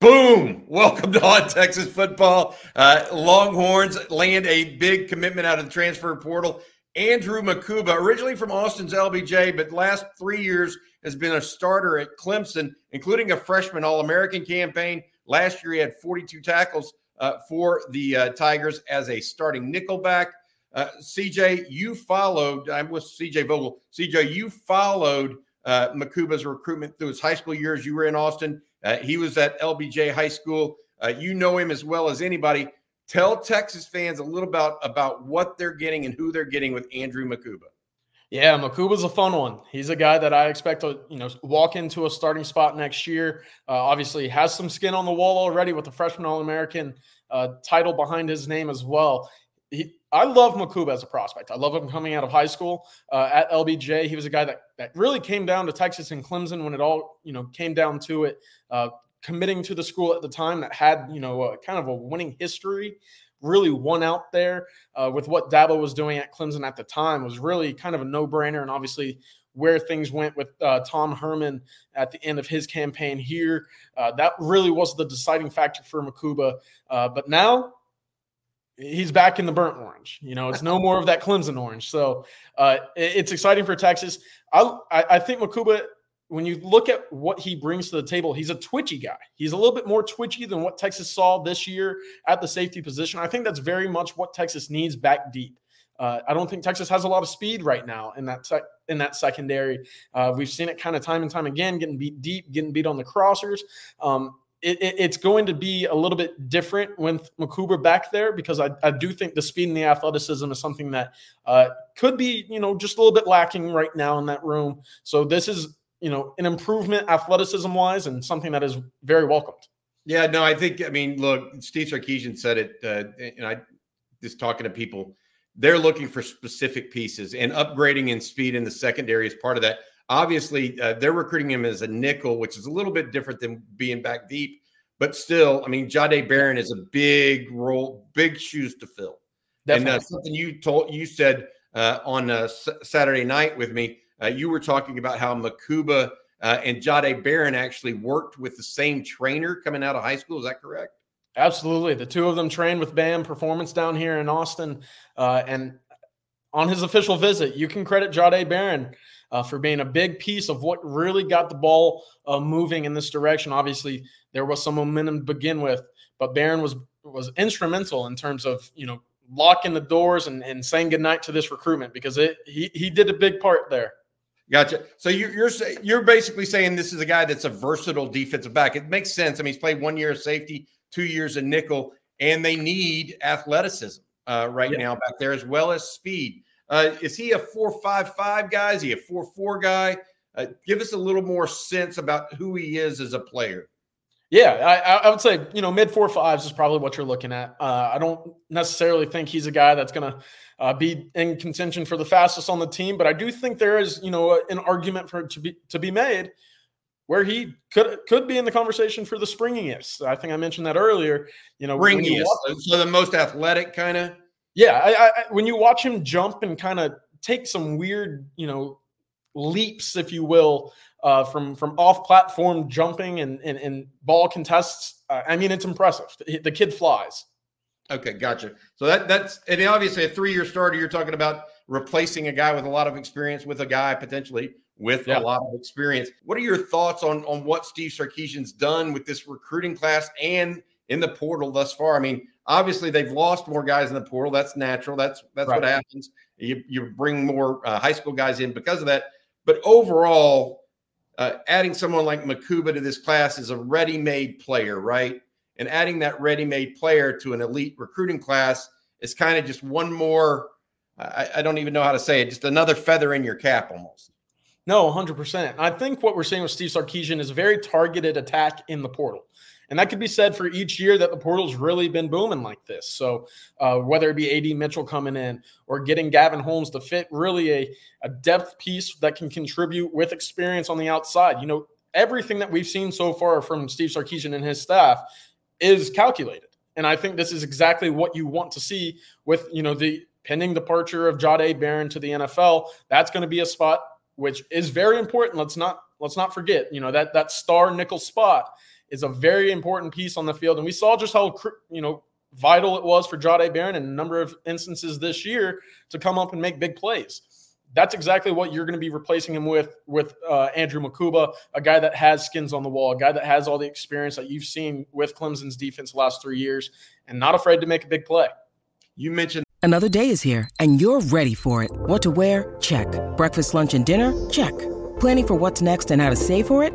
Boom! Welcome to On Texas Football. Uh, Longhorns land a big commitment out of the transfer portal. Andrew Mukuba, originally from Austin's LBJ, but last three years has been a starter at Clemson, including a freshman All American campaign. Last year, he had 42 tackles uh, for the uh, Tigers as a starting nickelback. Uh, CJ, you followed, I'm with CJ Vogel. CJ, you followed uh, Mukuba's recruitment through his high school years. You were in Austin. Uh, he was at LBJ High School. Uh, you know him as well as anybody. Tell Texas fans a little about about what they're getting and who they're getting with Andrew Mukuba. Yeah, Mukuba's a fun one. He's a guy that I expect to, you know, walk into a starting spot next year. Uh, obviously, has some skin on the wall already with the freshman All American uh, title behind his name as well. He, I love Mukuba as a prospect. I love him coming out of high school uh, at LBJ. He was a guy that that really came down to Texas and Clemson when it all you know came down to it. Uh, committing to the school at the time that had you know a, kind of a winning history, really won out there uh, with what Dabo was doing at Clemson at the time was really kind of a no brainer. And obviously where things went with uh, Tom Herman at the end of his campaign here, uh, that really was the deciding factor for Mukuba. Uh, but now he's back in the burnt orange. You know, it's no more of that Clemson orange. So uh, it's exciting for Texas. I, I think Mukuba, when you look at what he brings to the table, he's a twitchy guy. He's a little bit more twitchy than what Texas saw this year at the safety position. I think that's very much what Texas needs back deep. Uh, I don't think Texas has a lot of speed right now in that sec- in that secondary. Uh, we've seen it kind of time and time again, getting beat deep, getting beat on the crossers. Um, it, it, it's going to be a little bit different with Mukuba back there because I, I do think the speed and the athleticism is something that uh, could be, you know, just a little bit lacking right now in that room. So this is, you know, an improvement athleticism wise and something that is very welcomed. Yeah, no, I think, I mean, look, Steve Sarkisian said it, uh, and I just talking to people, they're looking for specific pieces and upgrading in speed in the secondary is part of that. Obviously, uh, they're recruiting him as a nickel, which is a little bit different than being back deep. But still, I mean, Jahdae Barron is a big role, big shoes to fill. Definitely. And uh, something you told, you said uh, on uh, S- Saturday night with me, uh, you were talking about how Mukuba uh, and Jahdae Barron actually worked with the same trainer coming out of high school. Is that correct? Absolutely. The two of them trained with BAM Performance down here in Austin. Uh, and on his official visit, you can credit Jahdae Barron uh, for being a big piece of what really got the ball uh, moving in this direction. Obviously, there was some momentum to begin with, but Barron was was instrumental in terms of you know locking the doors and, and saying goodnight to this recruitment because it he he did a big part there. Gotcha. So you're you're you're basically saying this is a guy that's a versatile defensive back. It makes sense. I mean, he's played one year of safety, two years of nickel, and they need athleticism uh, right yeah. now back there as well as speed. Uh, is he a four-five-five guy? Is he a four-four guy? Uh, give us a little more sense about who he is as a player. Yeah, I, I would say you know mid four fives is probably what you're looking at. Uh, I don't necessarily think he's a guy that's going to uh, be in contention for the fastest on the team, but I do think there is you know an argument for to be to be made where he could could be in the conversation for the springiest. I think I mentioned that earlier. You know, springiest, so the most athletic kind of. Yeah, I, I, when you watch him jump and kind of take some weird, you know, leaps, if you will, uh, from from off platform jumping and and, and ball contests. Uh, I mean, it's impressive. The kid flies. Okay, gotcha. So that that's and obviously a three year starter. You're talking about replacing a guy with a lot of experience with a guy potentially with yeah. a lot of experience. What are your thoughts on on what Steve Sarkisian's done with this recruiting class and in the portal thus far? I mean, Obviously, they've lost more guys in the portal. That's natural. That's that's right. what happens. You you bring more uh, high school guys in because of that. But overall, uh, adding someone like Mukuba to this class is a ready-made player, right? And adding that ready-made player to an elite recruiting class is kind of just one more. I, I don't even know how to say it. Just another feather in your cap, almost. No, 100%. I think what we're seeing with Steve Sarkisian is a very targeted attack in the portal. And that could be said for each year that the portal's really been booming like this. So uh, whether it be AD Mitchell coming in or getting Gavin Holmes to fit really a, a depth piece that can contribute with experience on the outside. You know, everything that we've seen so far from Steve Sarkisian and his staff is calculated. And I think this is exactly what you want to see with, you know, the pending departure of Jahdae Barron to the NFL. That's going to be a spot which is very important. Let's not let's not forget, you know, that that star nickel spot is a very important piece on the field. And we saw just how you know vital it was for Jahdae Barron in a number of instances this year to come up and make big plays. That's exactly what you're going to be replacing him with with uh, Andrew Mukuba, a guy that has skins on the wall, a guy that has all the experience that you've seen with Clemson's defense the last three years, and not afraid to make a big play. You mentioned another day is here, and you're ready for it. What to wear? Check. Breakfast, lunch, and dinner? Check. Planning for what's next and how to save for it?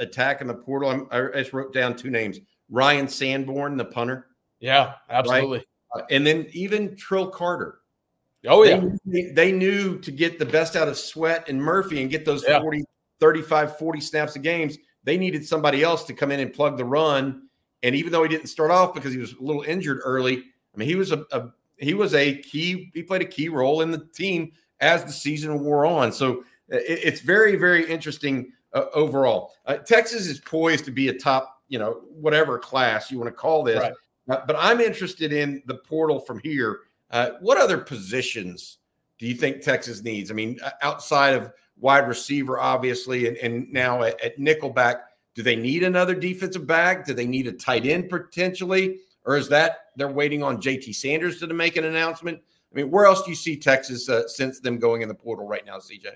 attack in the portal, I'm, i just wrote down two names Ryan Sanborn, the punter. Yeah, absolutely. Right? Uh, and then even Trill Carter. Oh, yeah. They, they, knew to get the best out of Sweat and Murphy and get those yeah. 40, 35, 40 snaps of games, they needed somebody else to come in and plug the run. And even though he didn't start off because he was a little injured early, I mean, he was a, a he was a key, he played a key role in the team as the season wore on. So it, it's very, very interesting uh, overall. Uh, Texas is poised to be a top, you know, whatever class you want to call this. Right. Uh, but I'm interested in the portal from here. Uh, what other positions do you think Texas needs? I mean, outside of wide receiver, obviously, and, and now at, at nickelback, do they need another defensive back? Do they need a tight end potentially? Or is that they're waiting on JT Sanders to make an announcement? I mean, where else do you see Texas uh, since them going in the portal right now, CJ?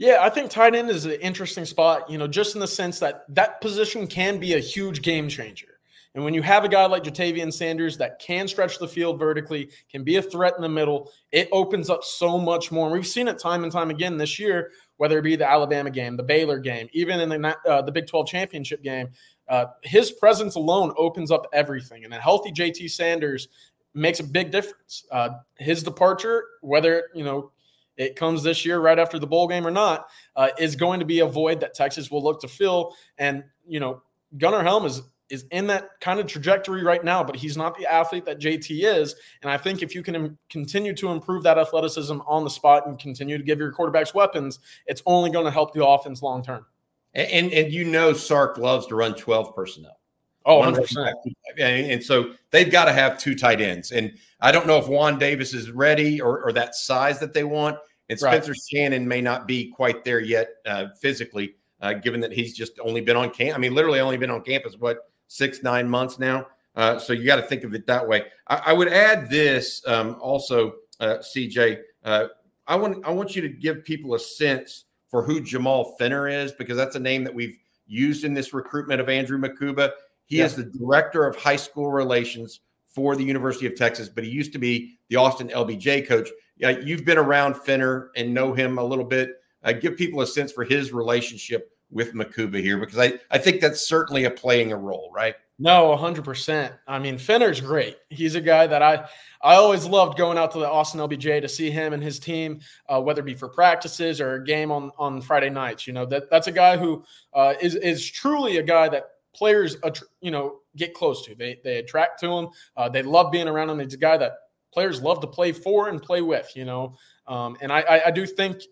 Yeah, I think tight end is an interesting spot, you know, just in the sense that that position can be a huge game changer. And when you have a guy like Ja'Tavion Sanders that can stretch the field vertically, can be a threat in the middle, it opens up so much more. We've seen it time and time again this year, whether it be the Alabama game, the Baylor game, even in the uh, the Big 12 championship game. Uh, his presence alone opens up everything. And a healthy JT Sanders makes a big difference. Uh, his departure, whether you know it comes this year right after the bowl game or not, uh, is going to be a void that Texas will look to fill. And you know, Gunnar Helm is is in that kind of trajectory right now, but he's not the athlete that JT is. And I think if you can Im- continue to improve that athleticism on the spot and continue to give your quarterbacks weapons, it's only going to help the offense long term. And, and, and you know Sark loves to run 12 personnel. Oh, 100%. And, so they've got to have two tight ends. And I don't know if Juan Davis is ready or, or that size that they want. And Spencer right. Shannon may not be quite there yet uh, physically, uh, given that he's just only been on camp. I mean, literally only been on campus, what, six, nine months now. Uh, so you got to think of it that way. I, I would add this um, also, uh, CJ. Uh, I want I want you to give people a sense for who Jamal Fenner is because that's a name that we've used in this recruitment of Andrew Mukuba. He yeah. is the director of high school relations for the University of Texas, but he used to be the Austin LBJ coach. Yeah, you've been around Finner and know him a little bit. Uh, give people a sense for his relationship with Mukuba here because I, I think that's certainly a playing a role, right? No, 100%. I mean, Finner's great. He's a guy that I I always loved going out to the Austin LBJ to see him and his team, uh, whether it be for practices or a game on, on Friday nights. You know, that that's a guy who uh, is is truly a guy that players, you know, get close to. They, they attract to him. Uh, they love being around him. He's a guy that players love to play for and play with, you know. Um, and I, I, I do think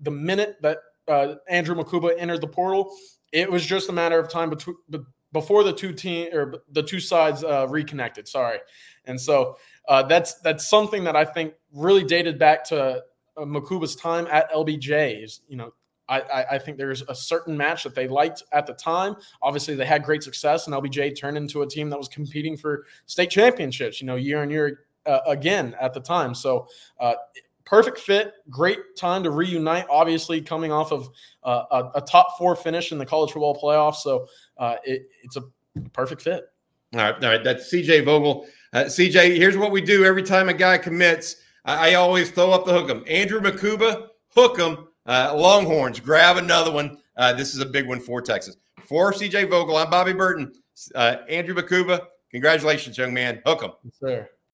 the minute that uh, Andrew Mukuba entered the portal, it was just a matter of time between before the two team or the two sides uh, reconnected. Sorry, and so uh, that's that's something that I think really dated back to uh, Mukuba's time at LBJ. Is you know. I, I think there's a certain match that they liked at the time. Obviously, they had great success, and LBJ turned into a team that was competing for state championships, you know, year and year uh, again at the time. So uh, perfect fit, great time to reunite. Obviously, coming off of uh, a, a, top four finish in the college football playoffs, so uh, it, it's a perfect fit. All right, all right. That's CJ Vogel. Uh, CJ, here's what we do every time a guy commits. I, I always throw up the hook 'em. Andrew Mukuba, hook 'em. Uh, Longhorns, grab another one. Uh, this is a big one for Texas. For CJ Vogel, I'm Bobby Burton. Uh, Andrew Mukuba, congratulations, young man. Hook 'em. Yes, sir.